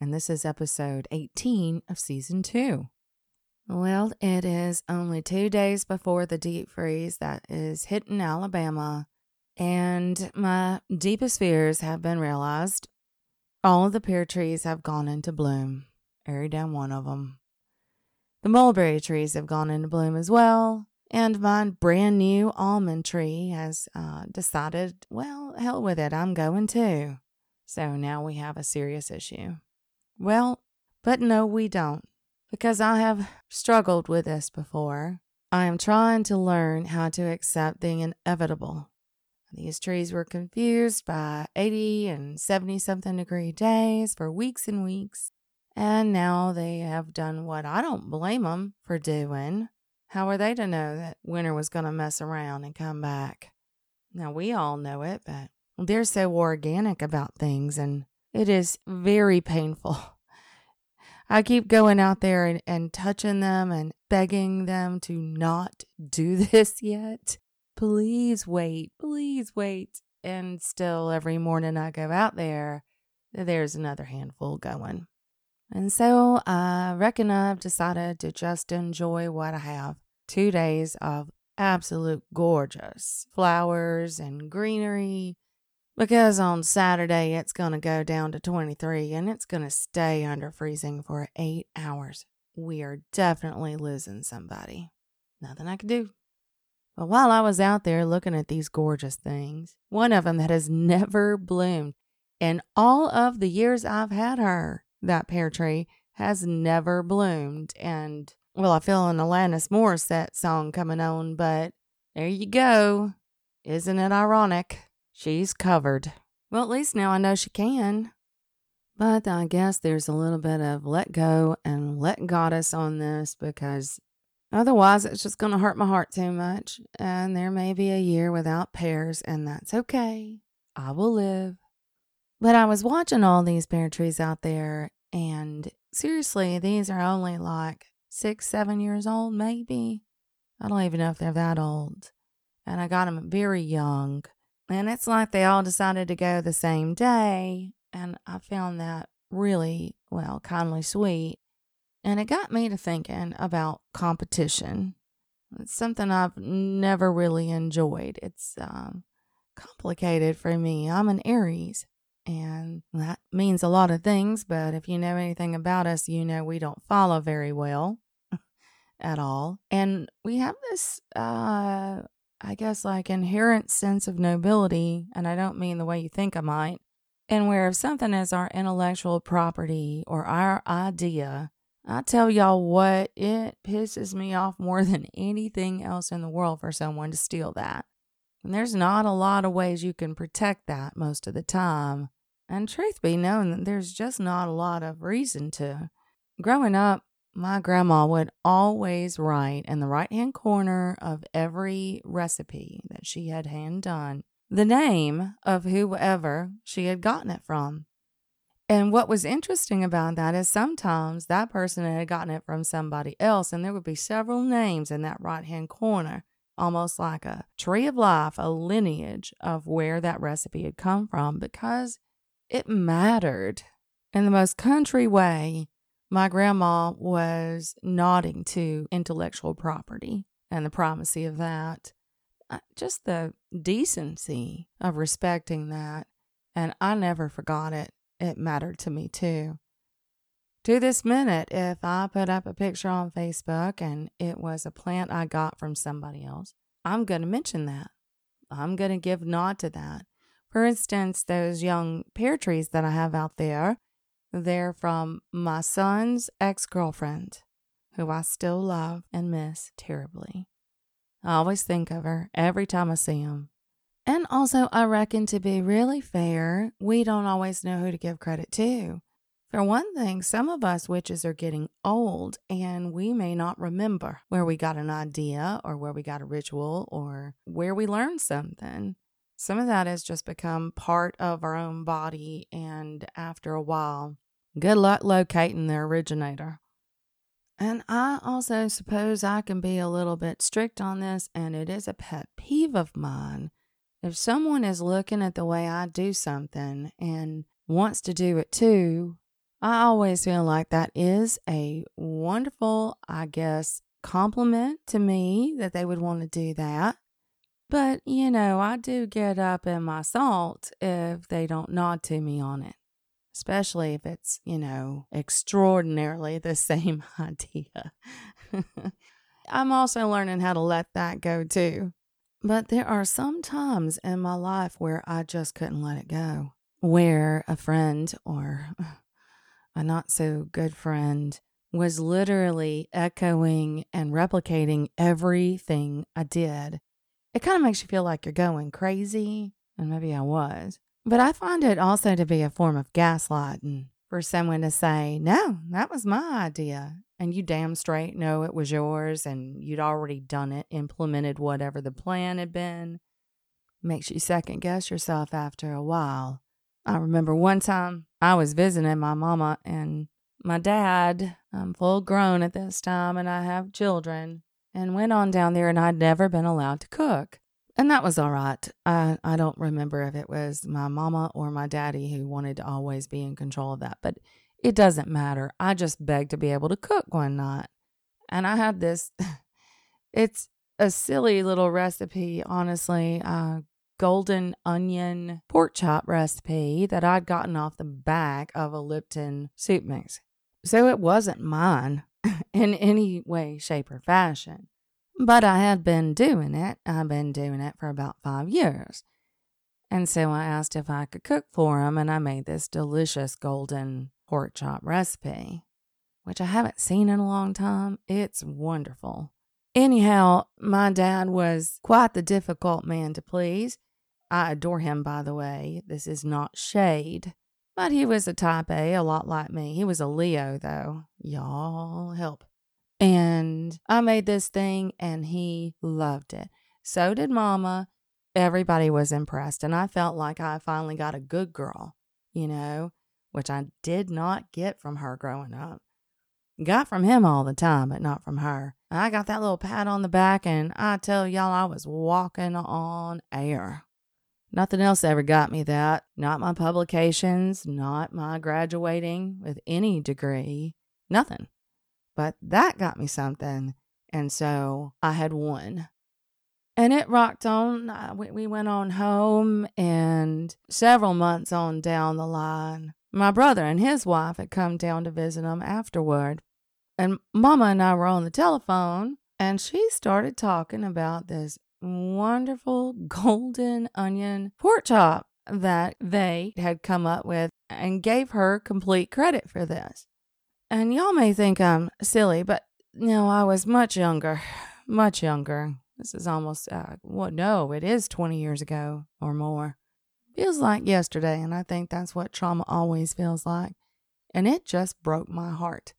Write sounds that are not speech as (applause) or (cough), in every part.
and this is episode 18 of season 2. Well, it is only two days before the deep freeze that is hitting Alabama, and my deepest fears have been realized. All of the pear trees have gone into bloom, every damn one of them. The mulberry trees have gone into bloom as well, and my brand new almond tree has uh, decided, well, hell with it, I'm going too. So now we have a serious issue. Well, but no, we don't, because I have struggled with this before. I am trying to learn how to accept the inevitable. These trees were confused by 80 and 70 something degree days for weeks and weeks, and now they have done what I don't blame them for doing how were they to know that winter was going to mess around and come back? Now, we all know it, but they're so organic about things, and it is very painful. (laughs) I keep going out there and, and touching them and begging them to not do (laughs) this yet. Please wait, please wait. And still, every morning I go out there, there's another handful going. And so I reckon I've decided to just enjoy what I have two days of absolute gorgeous flowers and greenery because on Saturday it's going to go down to 23 and it's going to stay under freezing for eight hours. We are definitely losing somebody. Nothing I could do. But while I was out there looking at these gorgeous things, one of them that has (laughs) never bloomed in all of the years I've had her, that pear tree has never bloomed. And well, I feel an Alanis Morissette song coming on, but there you go. Isn't it ironic? She's covered. Well, at least now I know she can. But I guess there's a little bit of let go and let goddess on this because otherwise it's just going to hurt my heart too much. And there may be a year without pears, and that's okay. I will live. But I was watching all these pear trees out there, and seriously, these are only like six, seven years old, maybe. I don't even know if they're that old. And I got them very young. And it's like they all decided to go the same day. And I found that really, well, kindly sweet. And it got me to thinking about competition. It's something I've never really enjoyed. It's um, complicated for me. I'm an Aries, and that means a lot of things. But if you know anything about us, you know we don't follow very well (laughs) at all. And we have this, uh, I guess, like inherent sense of nobility. And I don't mean the way you think I might. And where if something is our intellectual property or our idea, I tell y'all what, it pisses me off more than anything else in the world for someone to steal that. And there's not a lot of ways you can protect that most of the time. And truth be known, there's just not a lot of reason to. Growing up, my grandma would always write in the right hand corner of every recipe that she had hand done the name of whoever she had gotten it from. And what was interesting about that is sometimes that person had gotten it from somebody else, and there would be several names in that right hand corner, almost like a tree of life, a lineage of where that recipe had come from, because it mattered in the most country way my grandma was nodding to intellectual property and the primacy of that. Uh, just the decency of respecting that. And I never forgot it. It mattered to me too. To this minute, if I put up a picture on Facebook and it was a plant I got from somebody else, I'm going to mention that. I'm going to give nod to that. For instance, those young pear trees that I have out there, they're from my son's ex girlfriend, who I still love and miss terribly. I always think of her every time I see him. And also, I reckon to be really fair, we don't always know who to give credit to. For one thing, some of us witches are getting old and we may not remember where we got an idea or where we got a ritual or where we learned something. Some of that has just become part of our own body, and after a while, good luck locating the originator. And I also suppose I can be a little bit strict on this, and it is a pet peeve of mine. If someone is looking at the way I do something and wants to do it too, I always feel like that is a wonderful, I guess, compliment to me that they would want to do that. But, you know, I do get up in my salt if they don't nod to me on it, especially if it's, you know, extraordinarily the (laughs) same idea. I'm also learning how to let that go too. But there are some times in my life where I just couldn't let it go, where a friend or a not so good friend, was literally echoing and replicating everything I did. It kind of makes you feel like you're going crazy, and maybe I was. But I find it also to be a form of gaslighting for someone to say, No, that was my idea. And you damn straight know it was yours and you'd already done it, implemented whatever the plan had been. Makes you second guess yourself after a while. I remember one time I was visiting my mama and my dad. I'm full grown at this time and I have children and went on down there and I'd never been allowed to cook. And that was all right. I, I don't remember if it was my mama or my daddy who wanted to always be in control of that, but it doesn't matter. I just begged to be able to cook one night. And I had this, (laughs) it's a silly little recipe, honestly. Uh, golden onion pork chop recipe that I'd gotten off the back of a Lipton soup mix. So it wasn't mine (laughs) in any way, shape, or fashion. But I had been doing it. I've been doing it for about five years. And so I asked if I could cook for him, and I made this delicious golden pork chop recipe, which I haven't seen in a long time. It's wonderful. Anyhow, my dad was quite the difficult man to please. I adore him, by the way. This is not shade. But he was a type A, a lot like me. He was a Leo, though. Y'all help. And I made this thing, and he loved it. So did Mama. Everybody was impressed, and I felt like I finally got a good girl, you know, which I did not get from her growing up. Got from him all the time, but not from her. I got that little pat on the back, and I tell y'all, I was walking on air. Nothing else ever got me that. Not my publications, not my graduating with any degree, nothing. But that got me something. And so I had won. And it rocked on. Uh, we went on home, and several months on down the line, my brother and his wife had come down to visit him afterward. And Mama and I were on the telephone, and she started talking about this wonderful (laughs) golden onion pork chop that they had come up with and gave her complete credit for this. And y'all may think I'm silly, but no, I was much younger, much younger. This is almost, uh, well, no, it is 20 years ago or more. Feels like yesterday, and I think that's what trauma always feels like. And it just broke my heart.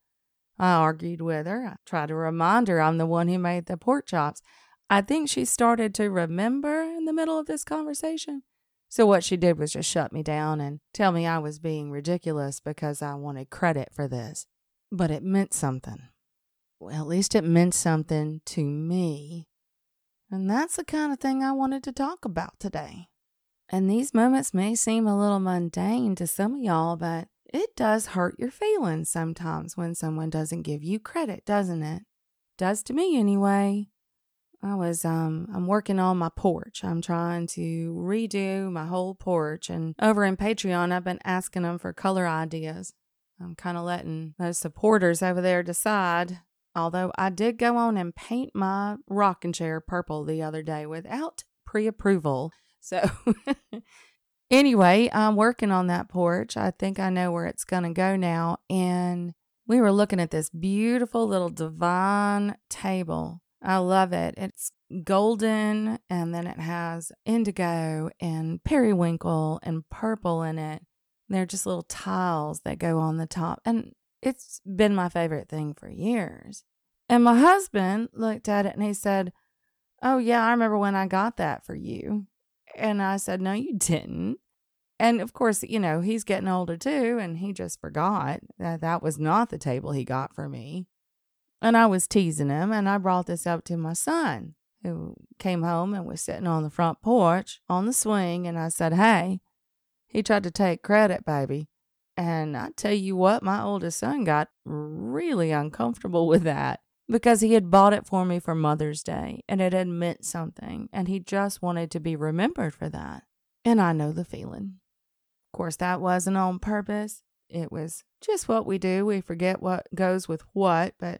I argued with her. I tried to remind her I'm the one who made the pork chops. I think she started to remember in the middle of this conversation. So what she did was just shut me down and tell me I was being ridiculous because I wanted credit for this. But it meant something. Well, at least it meant something to me. And that's the kind of thing I wanted to talk about today. And these moments may seem a little mundane to some of y'all, but it does hurt your feelings sometimes when someone doesn't give you credit, doesn't it? Does to me anyway. I was um I'm working on my porch. I'm trying to redo my whole porch and over in Patreon I've been asking them for color ideas. I'm kind of letting those supporters over there decide. Although I did go on and paint my rocking chair purple the other day without pre-approval. So (laughs) anyway, I'm working on that porch. I think I know where it's going to go now and we were looking at this beautiful little divine table I love it. It's golden and then it has indigo and periwinkle and purple in it. They're just little tiles that go on the top. And it's been my favorite thing for years. And my husband looked at it and he said, Oh, yeah, I remember when I got that for you. And I said, No, you didn't. And of course, you know, he's getting older too, and he just forgot that that was not the table he got for me. And I was teasing him, and I brought this up to my son, who came home and was sitting on the front porch on the swing. And I said, Hey, he tried to take credit, baby. And I tell you what, my oldest son got really uncomfortable (laughs) with that because he had bought it for me for Mother's Day and it had meant something. And he just wanted to be remembered for that. And I know the feeling. Of course, that wasn't on purpose. It was just what we do. We forget what goes with what, but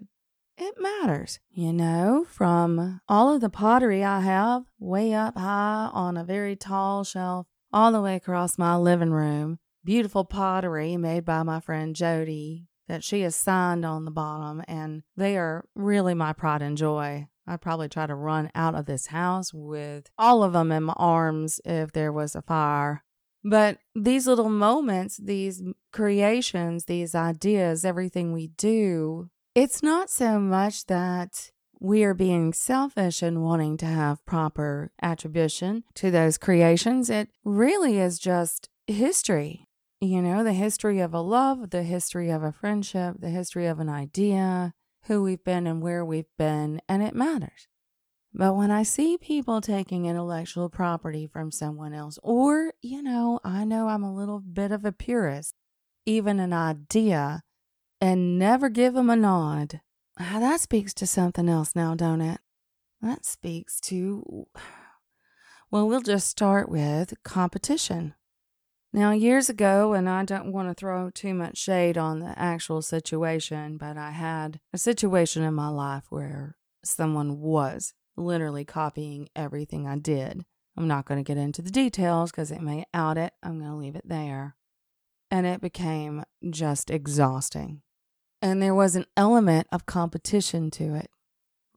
it matters. You know, from all of the pottery I have way up high on a very tall shelf, all the way across my living room, beautiful pottery made by my friend Jody that she has signed on the bottom, and they are really my pride and joy. I'd probably try to run out of this house with all of them in my arms if there was a fire. But these little moments, these creations, these ideas, everything we do, it's not so much that we are being selfish and wanting to have proper attribution to those creations. It really is just history. You know, the history of a love, the history of a friendship, the history of an idea, who we've been and where we've been, and it matters. But when I see people taking intellectual property from someone else, or, you know, I know I'm a little bit of a purist, even an idea, and never give them a nod, ah, that speaks to something else now, don't it? That speaks to, well, we'll just start with competition. Now, years ago, and I don't want to throw too much shade on the actual situation, but I had a situation in my life where someone was literally copying everything I did. I'm not going to get into the details because it may out it. I'm going to leave it there. And it became just exhausting. And there was an element of competition to it.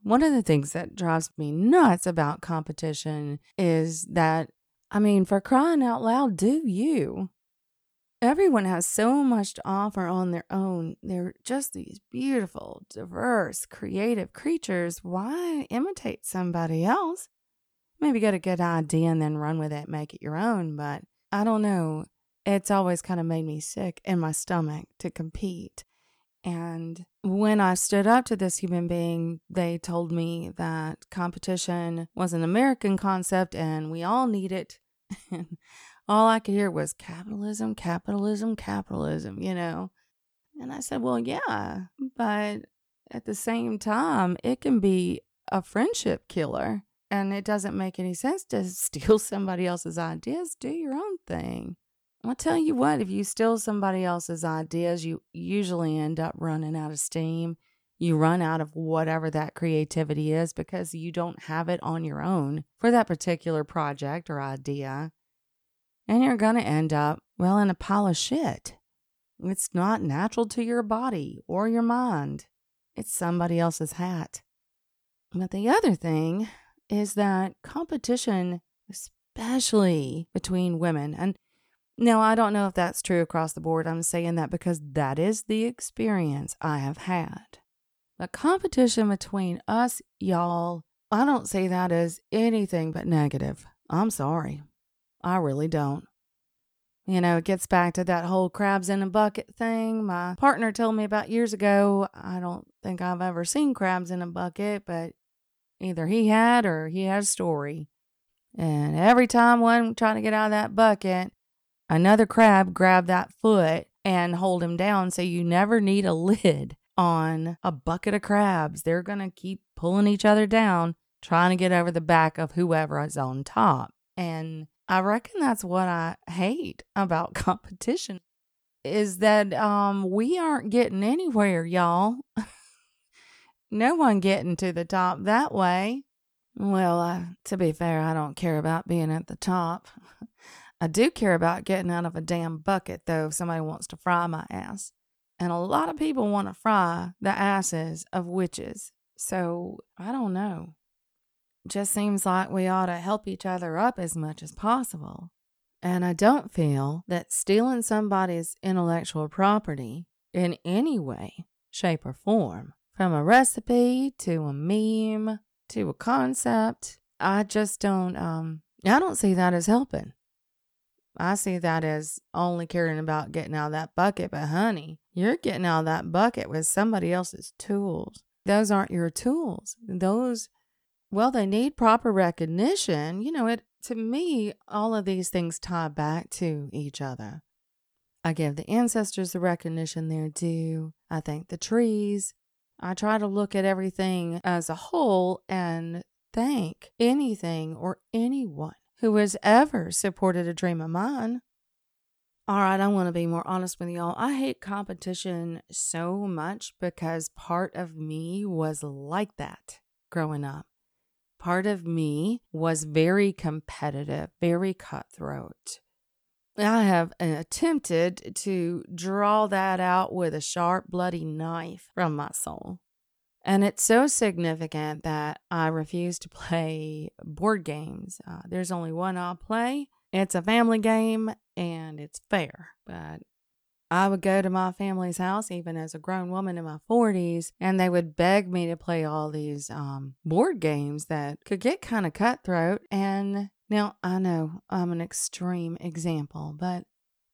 One of the things that drives me nuts about competition is that I mean, for crying out loud, do you? Everyone has so much to offer on their own. They're just these beautiful, diverse, creative creatures. Why imitate somebody else? Maybe get a good idea and then run with it, make it your own. But I don't know. It's always kind of made me sick in my stomach to compete. And when I stood up to this human being, they told me that competition was an American concept and we all need it. (laughs) And all I could hear was capitalism, capitalism, capitalism, you know. And I said, well, yeah, but at the same time, it can be a friendship killer. And it doesn't make any sense to (laughs) steal somebody else's ideas. Do your own thing. I'll tell you what, if you steal somebody else's ideas, you usually end up running out of steam. You run out of whatever that creativity is because you don't have it on your own for that particular project or idea. And you're going to end up, well, in a pile of shit. It's not natural to your body or your mind, it's somebody else's hat. But the other thing is that competition, especially between women, and now, I don't know if that's true across the board. I'm saying that because that is the experience I have had. The competition between us, y'all, I don't see that as anything but negative. I'm sorry. I really don't. You know, it gets back to that whole crabs in a bucket thing my partner told me about years ago. I don't think I've ever seen crabs in a bucket, but either he had or he had a story. And every time one tried to get out of that bucket, another crab grab that foot and hold him down so you never need a (laughs) lid on a bucket of crabs. They're going to keep pulling each other down, trying to get over the back of whoever is on top. And I reckon that's what I hate about (laughs) competition is that um we aren't getting anywhere, y'all. (laughs) no one getting to the top that way. Well, uh, to be fair, I don't care about being at the top. I do care about getting out of a damn bucket, though, if somebody wants to fry my ass. And a lot of people want to fry the asses of witches. So I don't know. Just seems like we ought to help each other up as much as possible. And I don't feel that stealing somebody's intellectual property in any way, shape, or form, from a recipe to a meme to a concept, I just don't um I don't see that as helping. I see that as only caring about getting out of that bucket, but honey, you're getting out of that bucket with somebody else's tools. Those aren't your tools. Those well, they need proper recognition. You know, it to me, all of these things tie back to each other. I give the ancestors the recognition they're due. I thank the trees. I try to look at everything as a whole and thank anything or anyone who has ever supported a dream of mine. All right, I want to be more honest with y'all. I hate competition so much because part of me was like that growing up. Part of me was very competitive, very cutthroat. I have uh, attempted to draw that out with a sharp, bloody knife from my soul. And it's so significant that I refuse to play board games. Uh, there's only one I'll play. It's a family game and it's fair. But I would go to my family's house, even as a grown woman in my 40s, and they would beg me to play all these um, board games that could get kind of cutthroat. And now I know I'm an extreme example, but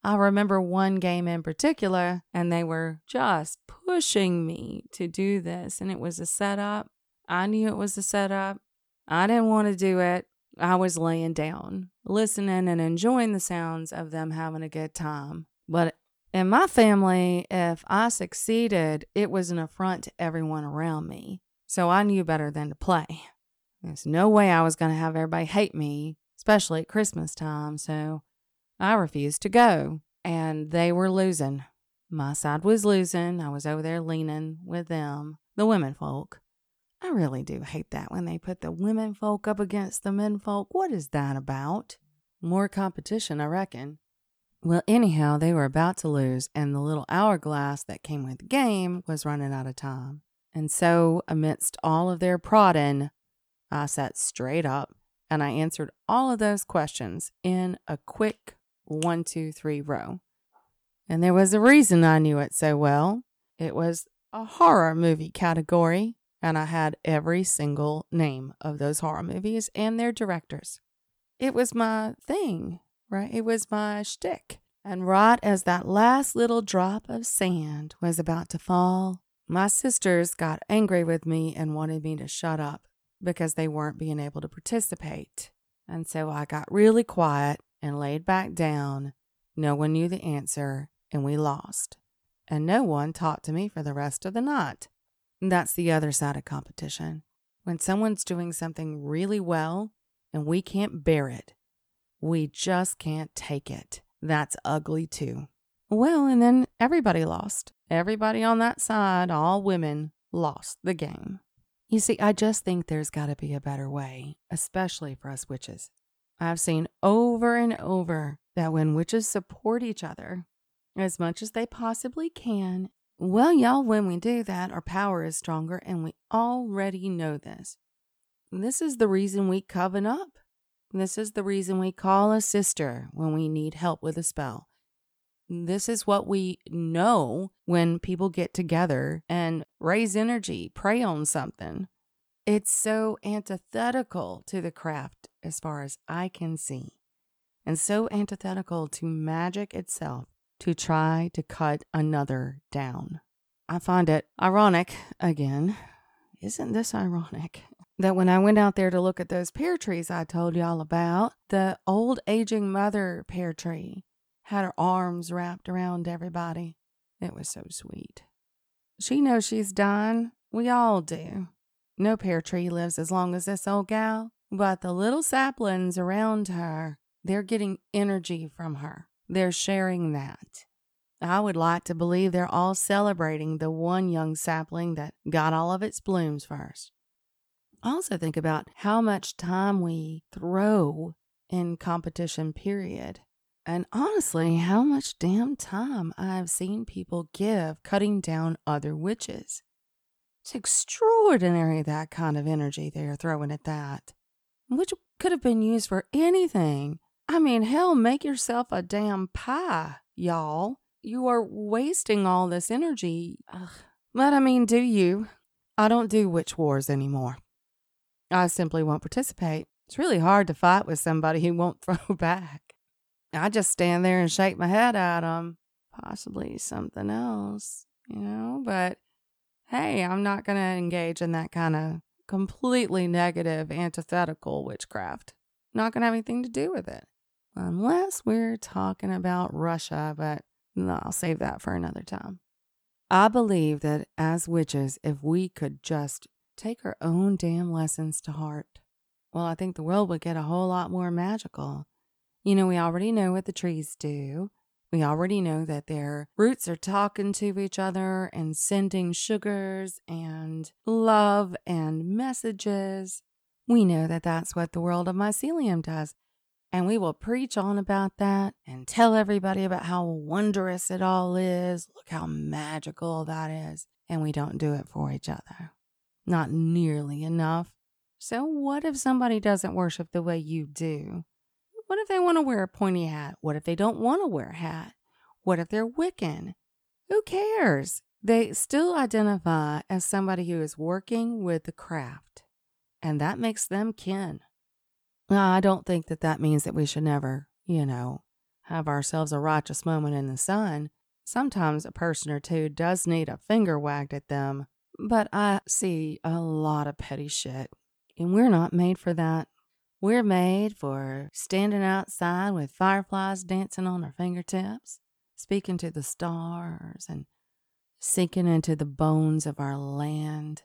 I remember one game in particular, and they were just pushing me to do this, and it was a setup. I knew it was a setup. I didn't want to do it. I was laying down, listening and enjoying the sounds of them having a good time. But in my family, if I succeeded, it was an affront to everyone around me. So I knew better than to play. There's no way I was going to have everybody hate me, especially at Christmas time. So I refused to go. And they were losing. My side was losing. I was over there leaning with them, the women folk. I really do hate that when they put the women folk up against the men folk. What is that about? More competition, I reckon. Well, anyhow, they were about to lose, and the little hourglass that came with the game was running out of time. And so, amidst all of their prodding, I sat straight up and I answered all of those questions in a quick one, two, three row. And there was a reason I knew it so well. It was a horror movie category, and I had every single name of those horror movies and their directors. It was my thing right? It was my shtick. And right as that last little drop of sand was about to fall, my sisters got angry with me and wanted me to shut up because they weren't being able to participate. And so I got really quiet and laid back down. No one knew the answer, and we lost. And no one talked to me for the rest of the night. That's the other side of competition. When someone's doing something really well and we can't bear it, we just can't take it. That's ugly too. Well, and then everybody lost. Everybody on that side, all women, lost the game. You see, I just think there's got to be a better way, especially for us witches. I've seen over and over that when witches support each other as much as they possibly can, well, y'all, when we do that, our power is stronger, and we already know this. This is the reason we coven up. This is the reason we call a sister when we need help with a spell. This is what we know when people get together and raise energy, pray on something. It's so antithetical to the craft as far as I can see, and so antithetical to magic itself to try to cut another down. I find it ironic, again. Isn't this ironic? (laughs) that when I went out there to look at those pear trees I told y'all about, the old aging mother pear tree had her arms wrapped around everybody. It was so sweet. She knows she's dying. We all do. No pear tree lives as long as this old gal, but the little saplings around her, they're getting energy from her. They're sharing that. I would like to believe they're all celebrating the one young sapling that got all of its blooms first also think about how much time we throw in competition, period. And honestly, how much damn time I've seen people give cutting down other witches. It's extraordinary that kind of energy they're throwing at that, which could have been used for anything I mean, hell, make yourself a damn pie, y'all. You are wasting all this energy. Ugh. But I mean, do you? I don't do witch wars anymore. I simply won't participate. It's really hard to fight with somebody who won't (laughs) throw back. I just stand there and shake my head at them. Possibly something else, you know? But hey, I'm not going to engage in that kind of completely negative, antithetical witchcraft. Not going to have anything to do with it. Unless we're talking about Russia, but no, I'll save that for another time. I believe that as witches, if we could just take our own damn lessons to heart, well, I think the world would get a whole lot more magical. You know, we already know what the trees do. We already know that their roots are talking to each other and sending sugars and love and messages. We know that that's what the world of mycelium does. And we will preach on about that and tell everybody about how wondrous it all is. Look how magical that is. And we don't do it for each other. Not nearly enough. So, what if somebody doesn't worship the way you do? What if they want to wear a pointy hat? What if they don't want to wear a hat? What if they're Wiccan? Who cares? They still identify as somebody who is working with the craft, and that makes them kin. I don't think that that means that we should never, you know, have ourselves a righteous moment in the sun. Sometimes a person or two does need a finger wagged at them, but I see a lot of petty shit, and we're not made for that. We're made for standing outside with fireflies dancing on our fingertips, speaking to the stars, and sinking into the bones of our land.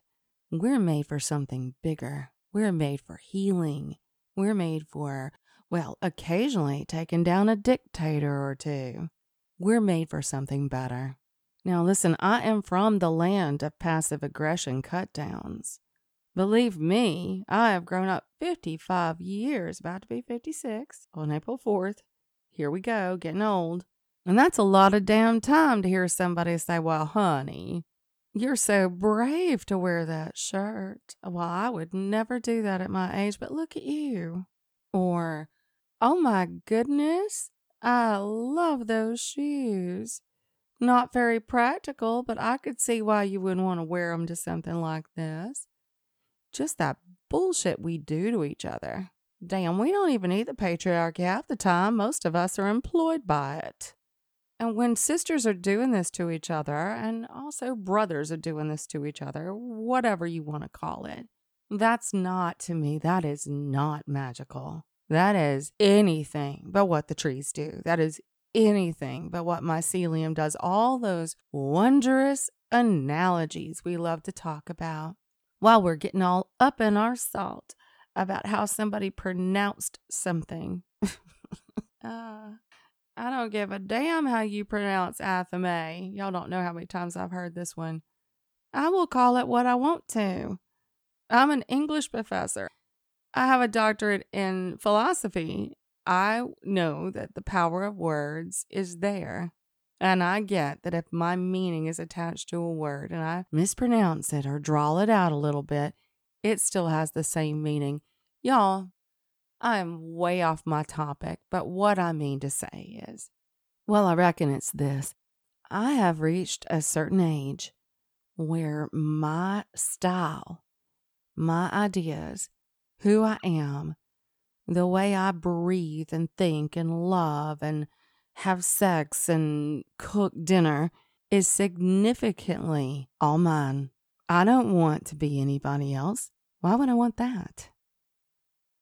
We're made for something bigger. We're made for healing. We're made for, well, occasionally taking down a dictator or two. We're made for something better. Now, listen, I am from the land of passive aggression cut downs. Believe me, I have grown up 55 years, about to be 56 on April 4th. Here we go, getting old. And that's a lot of damn time to hear somebody say, Well, honey, you're so brave to wear that shirt. Well, I would never do that at my age, but look at you. Or, Oh my goodness, I love those shoes. Not very practical, but I could see why you wouldn't want to wear them to something like this just that bullshit we do to each other. Damn, we don't even need the patriarchy half the time. Most of us are employed by it. And when sisters are doing this to each other, and also brothers are doing this to each other, whatever you want to call it, that's not, to me, that is not magical. That is anything but what the trees do. That is anything but what mycelium does. All those wondrous analogies we love to talk about while we're getting all up in our salt about how somebody pronounced something. (laughs) uh, I don't give a damn how you pronounce Athame. Y'all don't know how many times I've heard this one. I will call it what I want to. I'm an English professor. I have a doctorate in philosophy. I know that the power of words is there. And I get that if my meaning is attached to a word and I mispronounce it or drawl it out a little bit, it still has the same meaning. Y'all, I'm way off my topic, but what I mean to say is, well, I reckon it's this. I have reached a certain age where my style, my ideas, who I am, the way I breathe and think and love and have sex and cook dinner is significantly all mine. I don't want to be anybody else. Why would I want that?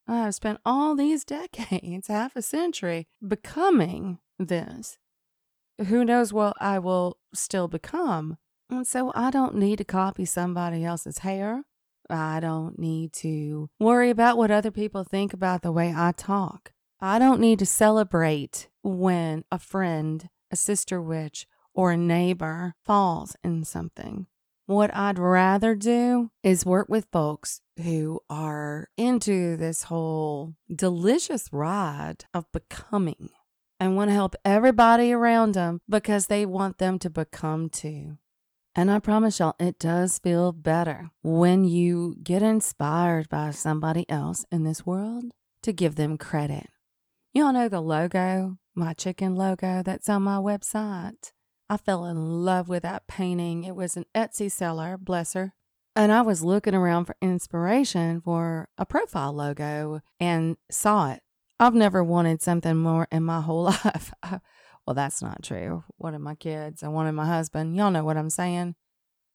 I have spent all these (laughs) decades, half a century, becoming this. Who knows what I will still become? And so I don't need to copy somebody else's hair. I don't need to worry about what other people think about the way I talk. I don't need to celebrate when a friend, a sister witch, or a neighbor falls in something. What I'd rather do is work with folks who are into this whole delicious ride of becoming and want to help everybody around them because they want them to become too. And I promise y'all, it does feel better when you get inspired by somebody else in this world to give them credit Y'all know the logo, my chicken logo that's on my website. I fell in love with that painting. It was an Etsy seller, bless her. And I was looking around for inspiration for a profile logo and saw it. I've never wanted something more in my whole (laughs) life. well, that's not true. One of my kids, I wanted my husband. Y'all know what I'm saying.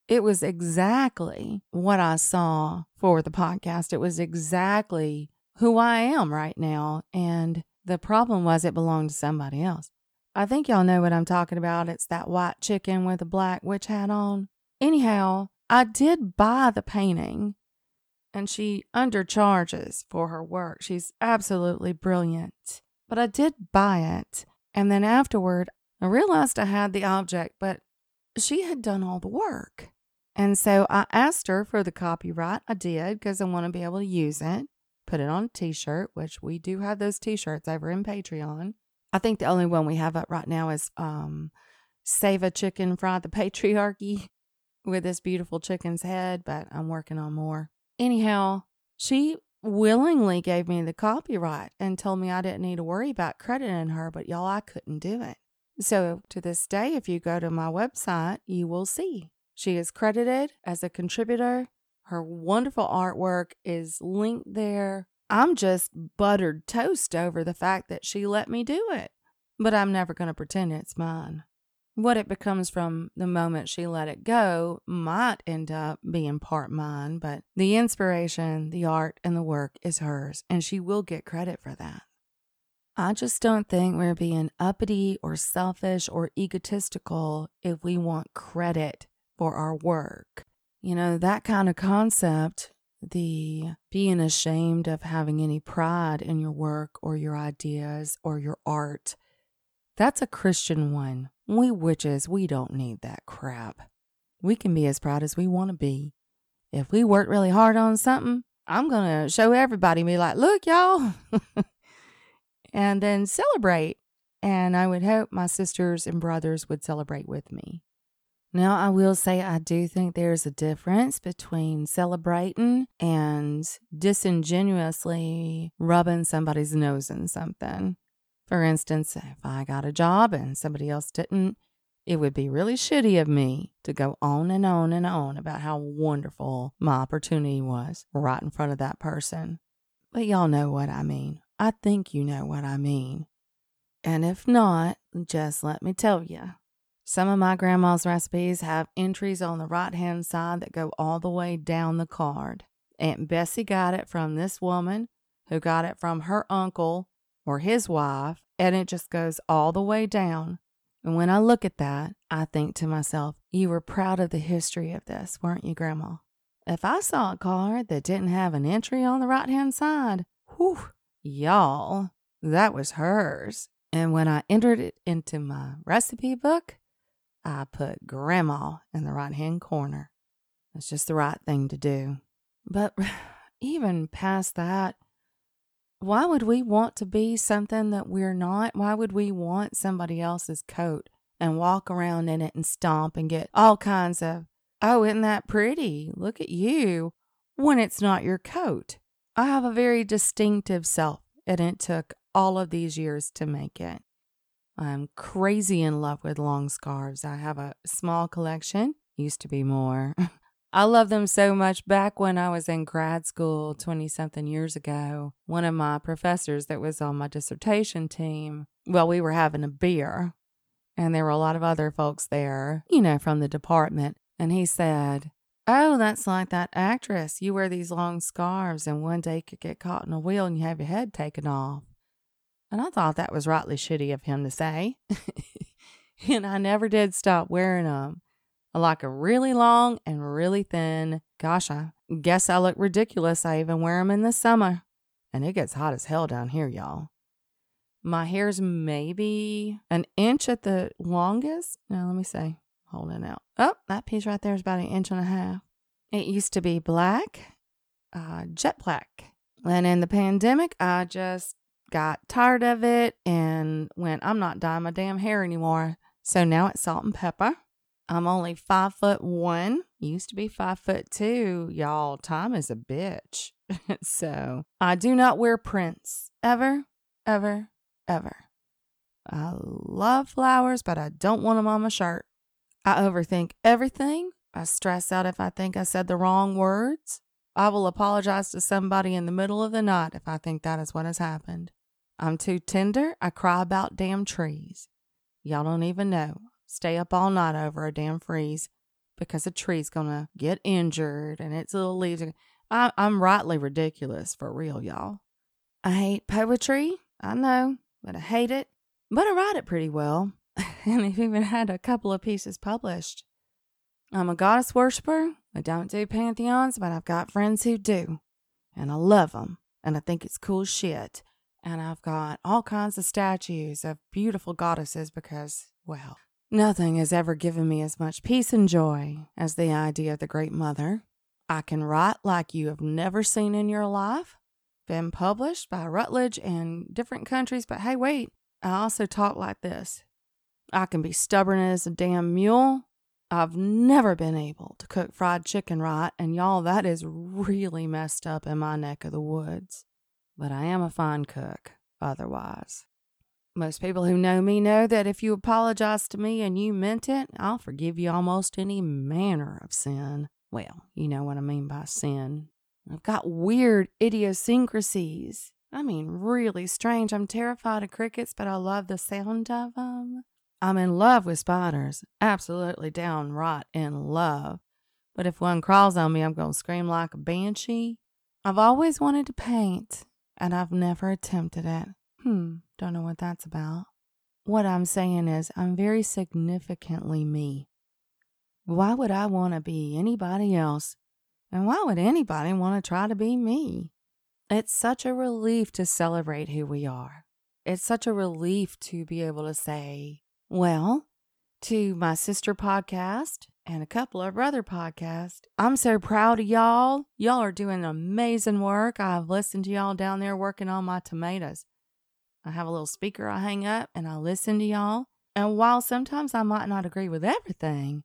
It was exactly what I saw for the podcast. It was exactly who I am right now. And the problem was it belonged to somebody else. I think y'all know what I'm talking about. It's that white chicken with a black witch hat on. Anyhow, I did buy the painting and she undercharges for her work. She's absolutely brilliant. But I did buy it. And then afterward, I realized I had the object, but she had done all the work. And so I asked her for the copyright. I did because I want to be able to use it, put it on a t shirt, which we do have those t shirts over in Patreon. I think the only one we have up right now is um, Save a Chicken Fry the Patriarchy (laughs) with this beautiful chicken's head, but I'm working on more. Anyhow, she willingly gave me the copyright and told me I didn't need to worry about crediting her, but y'all, I couldn't do it. So to this day, if you go to my website, you will see she is credited as a contributor. Her wonderful artwork is linked there. I'm just buttered toast over the fact that she let me do it, but I'm never going to pretend it's mine. What it becomes from the moment she let it go might end up being part mine, but the inspiration, the art, and the work is hers, and she will get credit for that. I just don't think we're being uppity or selfish or egotistical if we want credit for our work. You know, that kind of concept, the being ashamed of having any pride in your work or your ideas or your art, that's a Christian one. We witches, we don't need that crap. We can be as proud as we want to be. If we work really hard on something, I'm going to show everybody, be like, look, y'all, (laughs) and then celebrate. And I would hope my sisters and brothers would celebrate with me. Now, I will say I do think there's a difference between celebrating and disingenuously rubbing somebody's nose in something. For instance, if I got a job and somebody else didn't, it would be really shitty of me to go on and on and on about how wonderful my opportunity was right in front of that person. But y'all know what I mean. I think you know what I mean. And if not, just let me tell you. Some of my grandma's recipes have entries on the right hand side that go all the way down the card. Aunt Bessie got it from this woman who got it from her uncle or his wife, and it just goes all the way down. And when I look at that, I think to myself, you were proud of the history of this, weren't you, Grandma? If I saw a card that didn't have an entry on the right hand side, whew, y'all, that was hers. And when I entered it into my recipe book, I put grandma in the right hand corner. It's just the right thing to do. But (sighs) even past that, why would we want to be something that we're not? Why would we want somebody else's coat and walk around in it and stomp and get all kinds of, oh, isn't that pretty? Look at you, when it's not your coat? I have a very distinctive self, and it took all of these years to make it. I'm crazy in love with long scarves. I have a small collection, used to be more. (laughs) I love them so much. Back when I was in grad school 20 something years ago, one of my professors that was on my dissertation team, well, we were having a beer and there were a lot of other folks there, you know, from the department. And he said, Oh, that's like that actress. You wear these long scarves and one day you could get caught in a wheel and you have your head taken off. And I thought that was rightly shitty of him to say. (laughs) and I never did stop wearing them. I like a really long and really thin. Gosh, I guess I look ridiculous. I even wear them in the summer. And it gets hot as hell down here, y'all. My hair's maybe an inch at the longest. Now, let me see. Holding out. Oh, that piece right there is about an inch and a half. It used to be black, uh, jet black. And in the pandemic, I just got tired of it and went, I'm not dyeing my damn hair anymore. So now it's salt and pepper. I'm only five foot one. Used to be five foot two. Y'all, time is a bitch. (laughs) so I do not wear prints ever, ever, ever. I love flowers, but I don't want them on my shirt. I overthink everything. I stress out if I think I said the wrong words. I will apologize to somebody in the middle of the night if I think that is what has happened. I'm too tender. I cry about damn trees. Y'all don't even know. Stay up all night over a damn freeze because a tree's gonna get injured and its little leaves. Are, I, I'm rightly ridiculous for real, y'all. I hate poetry. I know, but I hate it. But I write it pretty well, (laughs) and I've even had a couple of pieces published. I'm a goddess worshiper. I don't do pantheons, but I've got friends who do, and I love them, and I think it's cool shit. And I've got all kinds of statues of beautiful goddesses because, well, nothing has ever given me as much peace and joy as the idea of the Great Mother. I can write like you have never seen in your life. Been published by Routledge in different countries, but hey, wait, I also talk like this. I can be stubborn as a damn mule. I've never been able to cook fried chicken right, and y'all, that is really messed up in my neck of the woods but I am a fine cook otherwise. Most people who know me know that if you apologize to me and you meant it, I'll forgive you almost any manner of sin. Well, you know what I mean by sin. I've got weird idiosyncrasies. I mean, really strange. I'm terrified of crickets, but I love the sound of them. I'm in love with spiders, absolutely downright in love. But if one crawls on me, I'm going to scream like a banshee. I've always wanted to paint and I've never attempted it. Hmm, don't know what that's about. What I'm saying is, I'm very significantly me. Why would I want to be anybody else? And why would anybody want to try to be me? It's such a relief to celebrate who we are. It's such a relief to be able to say, well, to my sister podcast and a couple of other podcasts. I'm so proud of y'all. Y'all are doing amazing work. I've listened to y'all down there working on my tomatoes. I have a little speaker I hang up and I listen to y'all. And while sometimes I might not agree with everything,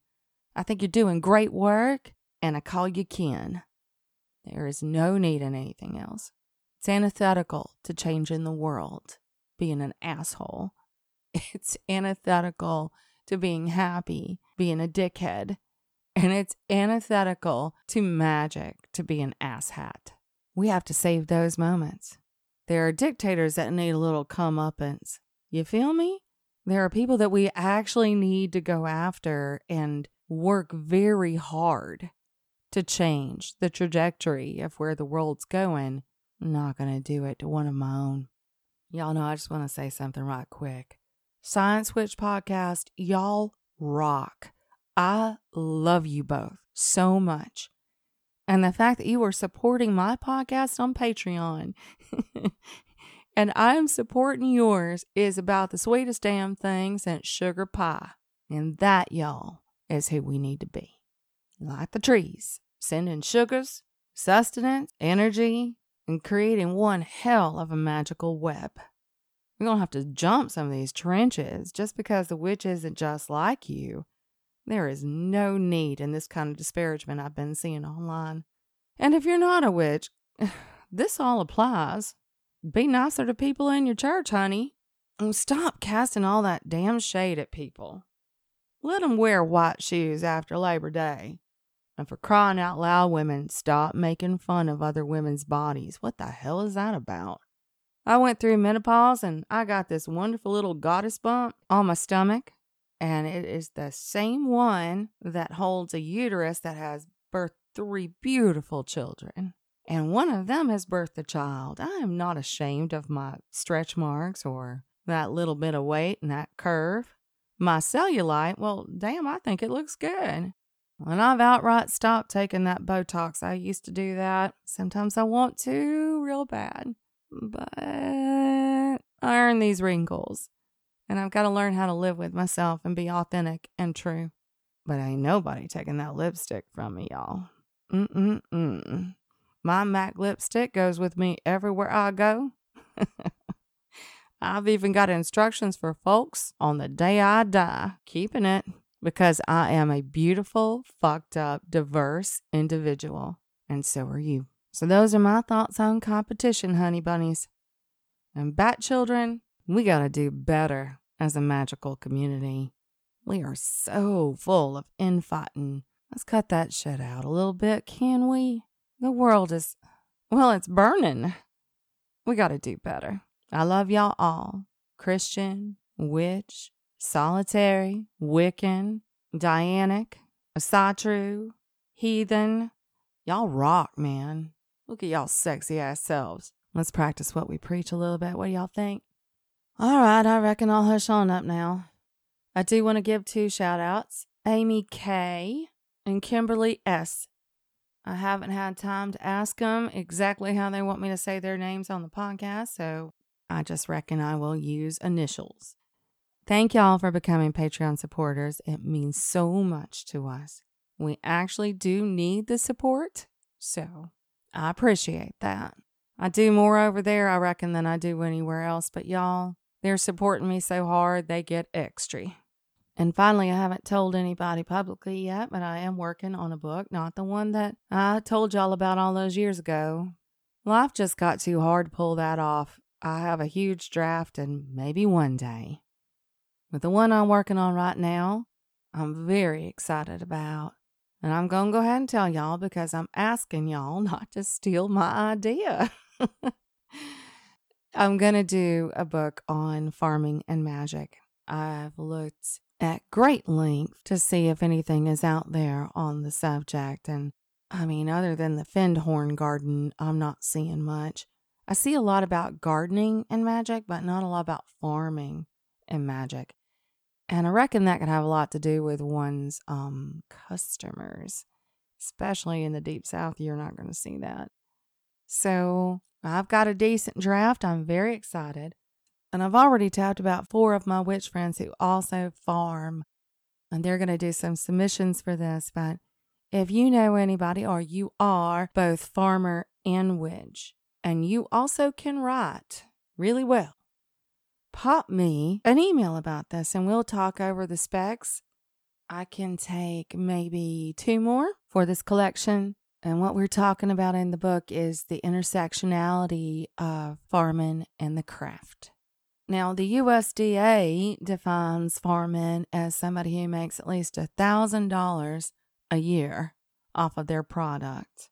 I think you're doing great work and I call you kin. There is no need in anything else. It's antithetical to changing the world, being an asshole. (laughs) It's antithetical to being happy, being a dickhead. And it's antithetical to magic to be an asshat. We have to save those moments. There are dictators that need a little comeuppance. You feel me? There are people that we actually need to go after and work very hard to change the trajectory of where the world's going. I'm not going to do it to one of my own. Y'all know I just want to say something right quick. Science Witch podcast, y'all rock. I love you both so much. And the fact that you are supporting my podcast on Patreon (laughs) and I'm supporting yours is about the sweetest damn thing since sugar pie. And that, y'all, is who we need to be. Like the trees, sending sugars, sustenance, energy, and creating one hell of a magical web. We're going to have to jump some of these trenches just because the witch isn't just like you. There is no need in this kind of disparagement I've been seeing online. And if you're not a witch, (sighs) this all applies. Be nicer to people in your church, honey. And stop casting all that damn shade at people. Let them wear white shoes after Labor Day. And for crying out loud, women, stop making fun of other women's bodies. What the hell is that about? I went through menopause and I got this wonderful little goddess bump on my stomach. And it is the same one that holds a uterus that has birthed three beautiful children. And one of them has birthed a child. I am not ashamed of my stretch marks or that little bit of weight and that curve. My cellulite, well, damn, I think it looks good. When I've outright stopped taking that Botox, I used to do that. Sometimes I want to real bad but I earn these wrinkles. And I've got to learn how to live with myself and be authentic and true. But ain't nobody taking that lipstick from me, y'all. Mm-mm-mm. My MAC lipstick goes with me everywhere I go. (laughs) I've even got instructions for folks on the day I die, keeping it because I am a beautiful, fucked up, diverse individual. And so are you. So those are my thoughts on competition, honey bunnies. And bat children, We gotta do better as a magical community. We are so full of infighting. Let's cut that shit out a little bit, can we? The world is, well, it's burning. We gotta do better. I love y'all all Christian, witch, solitary, Wiccan, Dianic, Asatru, heathen. Y'all rock, man. Look at y'all sexy ass selves. Let's practice what we preach a little bit. What do y'all think? All right, I reckon I'll hush on up now. I do want to give two shout outs Amy K and Kimberly S. I haven't had time to ask them exactly how they want me to say their names on the podcast, so I just reckon I will use initials. Thank y'all for becoming Patreon supporters. It means so much to us. We actually do need the support, so I appreciate that. I do more over there, I reckon, than I do anywhere else, but y'all, they're supporting me so hard they get extra. And finally, I haven't told anybody publicly yet, but I am working on a book, not the one that I told y'all about all those years ago. Life just got too hard to pull that off. I have a huge draft, and maybe one day. But the one I'm working on right now, I'm very excited about. And I'm going to go ahead and tell y'all because I'm asking y'all (laughs) not to steal my idea. I'm going to do a book on farming and magic. I've looked at great length to see if anything is out there on the subject. And I mean, other than the Findhorn garden, I'm not seeing much. I see a lot about gardening and magic, but not a lot about farming and magic. And I reckon that can have a lot to do with one's um, customers, especially in the deep south. You're not going to see that. So I've got a decent draft. I'm very excited. And I've already tapped about four of my witch friends who also farm. And they're going to do some submissions for this. But if you know anybody or you are both farmer and witch, and you also can write really well, pop me an email about this and we'll talk over the specs. I can take maybe two more for this collection. And what we're talking about in the book is the intersectionality of farming and the craft. Now, the USDA defines farming as somebody who makes at least $1,000 a year off of their product.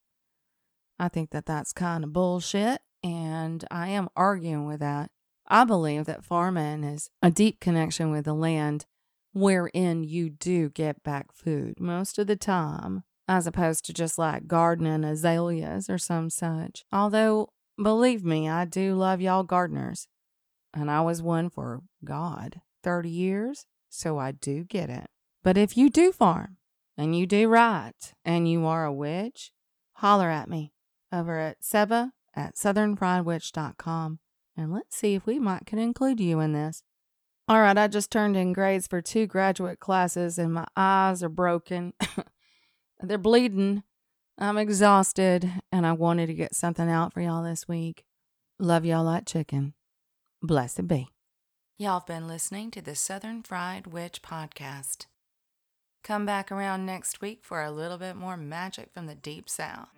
I think that that's kind of bullshit, and I am arguing with that. I believe that farming is a deep connection with the land wherein you do get back food most of the time, as opposed to just like gardening azaleas or some such. Although, believe me, I do love y'all gardeners and I was one for God 30 years, so I do get it. But if you do farm and you do right and you are a witch, holler at me over at Seba at southernfriedwitch.com and let's see if we might can include you in this. All right, I just turned in grades for two graduate classes and my eyes are broken. (laughs) They're bleeding. I'm exhausted and I wanted to get something out for y'all this week. Love y'all like chicken. Blessed be. Y'all have been listening to the Southern Fried Witch podcast. Come back around next week for a little bit more magic from the deep south.